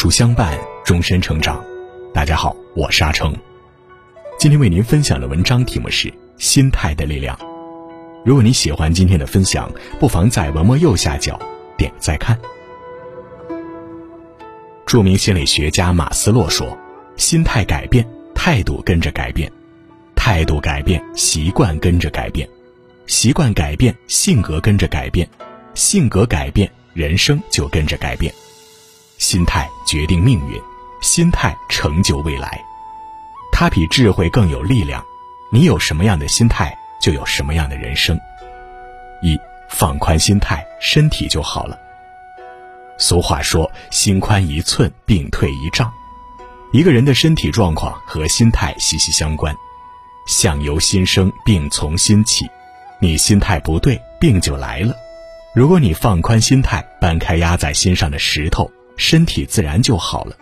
书相伴，终身成长。大家好，我是阿成。今天为您分享的文章题目是《心态的力量》。如果你喜欢今天的分享，不妨在文末右下角点个再看。著名心理学家马斯洛说：“心态改变，态度跟着改变；态度改变，习惯跟着改变；习惯改变，性格跟着改变；性格改变，人生就跟着改变。心态决定命运，心态成就未来。”它比智慧更有力量，你有什么样的心态，就有什么样的人生。一放宽心态，身体就好了。俗话说：“心宽一寸，病退一丈。”一个人的身体状况和心态息息相关，相由心生，病从心起。你心态不对，病就来了。如果你放宽心态，搬开压在心上的石头，身体自然就好了。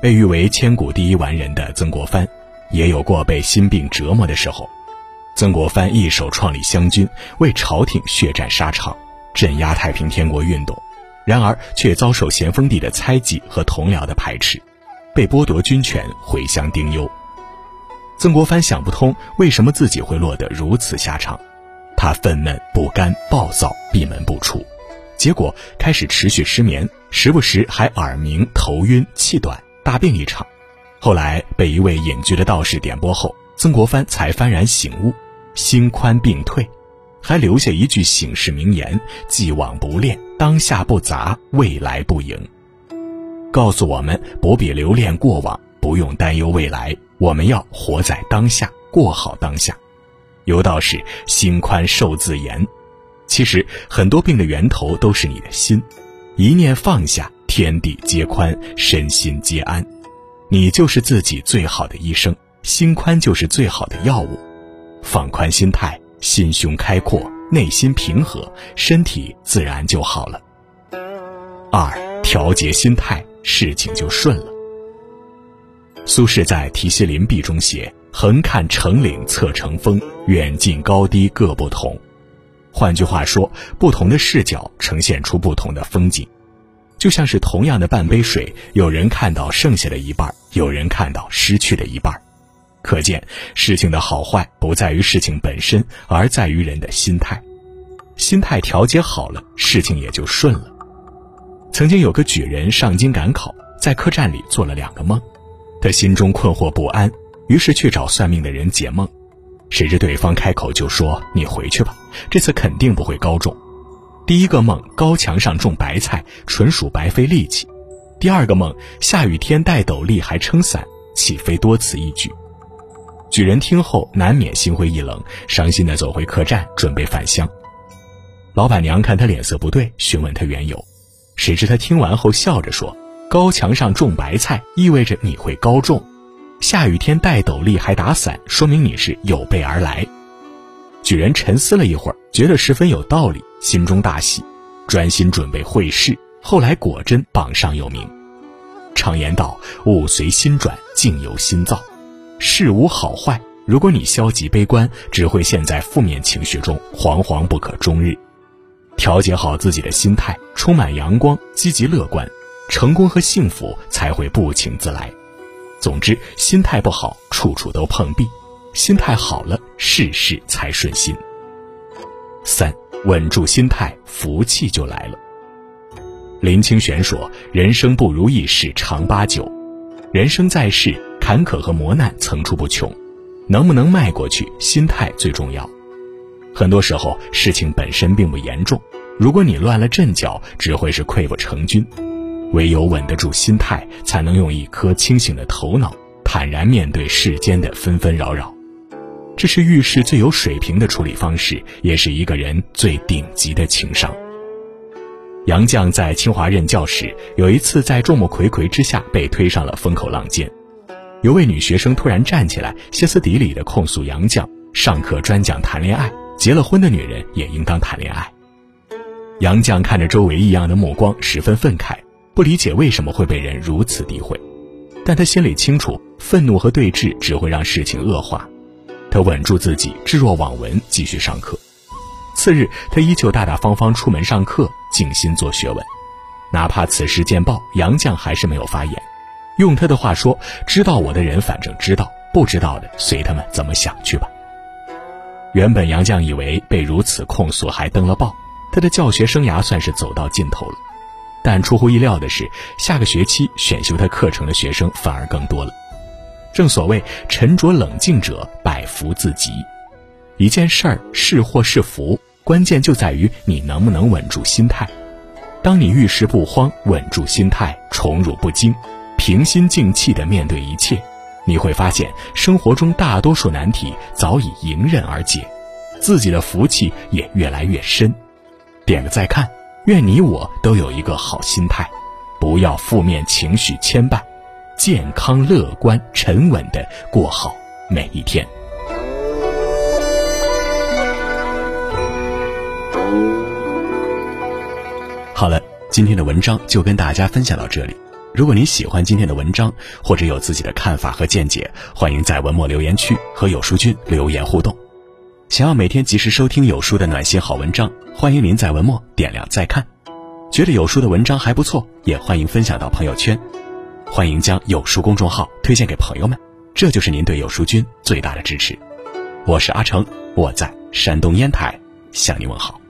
被誉为千古第一完人的曾国藩，也有过被心病折磨的时候。曾国藩一手创立湘军，为朝廷血战沙场，镇压太平天国运动，然而却遭受咸丰帝的猜忌和同僚的排斥，被剥夺军权，回乡丁忧。曾国藩想不通为什么自己会落得如此下场，他愤懑不甘、暴躁，闭门不出，结果开始持续失眠，时不时还耳鸣、头晕、气短。大病一场，后来被一位隐居的道士点拨后，曾国藩才幡然醒悟，心宽病退，还留下一句醒世名言：“既往不恋，当下不杂，未来不迎。”告诉我们不必留恋过往，不用担忧未来，我们要活在当下，过好当下。有道是“心宽寿自延”，其实很多病的源头都是你的心，一念放下。天地皆宽，身心皆安，你就是自己最好的医生。心宽就是最好的药物。放宽心态，心胸开阔，内心平和，身体自然就好了。二，调节心态，事情就顺了。苏轼在《题西林壁》中写：“横看成岭侧成峰，远近高低各不同。”换句话说，不同的视角呈现出不同的风景。就像是同样的半杯水，有人看到剩下的一半，有人看到失去的一半，可见事情的好坏不在于事情本身，而在于人的心态。心态调节好了，事情也就顺了。曾经有个举人上京赶考，在客栈里做了两个梦，他心中困惑不安，于是去找算命的人解梦，谁知对方开口就说：“你回去吧，这次肯定不会高中。”第一个梦，高墙上种白菜，纯属白费力气；第二个梦，下雨天戴斗笠还撑伞，岂非多此一举？举人听后难免心灰意冷，伤心的走回客栈，准备返乡。老板娘看他脸色不对，询问他缘由，谁知他听完后笑着说：“高墙上种白菜，意味着你会高中；下雨天戴斗笠还打伞，说明你是有备而来。”举人沉思了一会儿，觉得十分有道理。心中大喜，专心准备会试。后来果真榜上有名。常言道：“物随心转，境由心造。”事无好坏，如果你消极悲观，只会陷在负面情绪中，惶惶不可终日。调节好自己的心态，充满阳光、积极乐观，成功和幸福才会不请自来。总之，心态不好，处处都碰壁；心态好了，事事才顺心。三。稳住心态，福气就来了。林清玄说：“人生不如意事常八九，人生在世，坎坷和磨难层出不穷，能不能迈过去，心态最重要。很多时候，事情本身并不严重，如果你乱了阵脚，只会是溃不成军。唯有稳得住心态，才能用一颗清醒的头脑，坦然面对世间的纷纷扰扰。”这是遇事最有水平的处理方式，也是一个人最顶级的情商。杨绛在清华任教时，有一次在众目睽睽之下被推上了风口浪尖，有位女学生突然站起来，歇斯底里地控诉杨绛上课专讲谈恋爱，结了婚的女人也应当谈恋爱。杨绛看着周围异样的目光，十分愤慨，不理解为什么会被人如此诋毁，但他心里清楚，愤怒和对峙只会让事情恶化。他稳住自己，置若罔闻，继续上课。次日，他依旧大大方方出门上课，静心做学问。哪怕此事见报，杨绛还是没有发言。用他的话说：“知道我的人反正知道，不知道的随他们怎么想去吧。”原本杨绛以为被如此控诉还登了报，他的教学生涯算是走到尽头了。但出乎意料的是，下个学期选修他课程的学生反而更多了。正所谓沉着冷静者百福自集，一件事儿是祸是福，关键就在于你能不能稳住心态。当你遇事不慌，稳住心态，宠辱不惊，平心静气地面对一切，你会发现生活中大多数难题早已迎刃而解，自己的福气也越来越深。点个再看，愿你我都有一个好心态，不要负面情绪牵绊。健康、乐观、沉稳的过好每一天。好了，今天的文章就跟大家分享到这里。如果你喜欢今天的文章，或者有自己的看法和见解，欢迎在文末留言区和有书君留言互动。想要每天及时收听有书的暖心好文章，欢迎您在文末点亮再看。觉得有书的文章还不错，也欢迎分享到朋友圈。欢迎将有书公众号推荐给朋友们，这就是您对有书君最大的支持。我是阿成，我在山东烟台向您问好。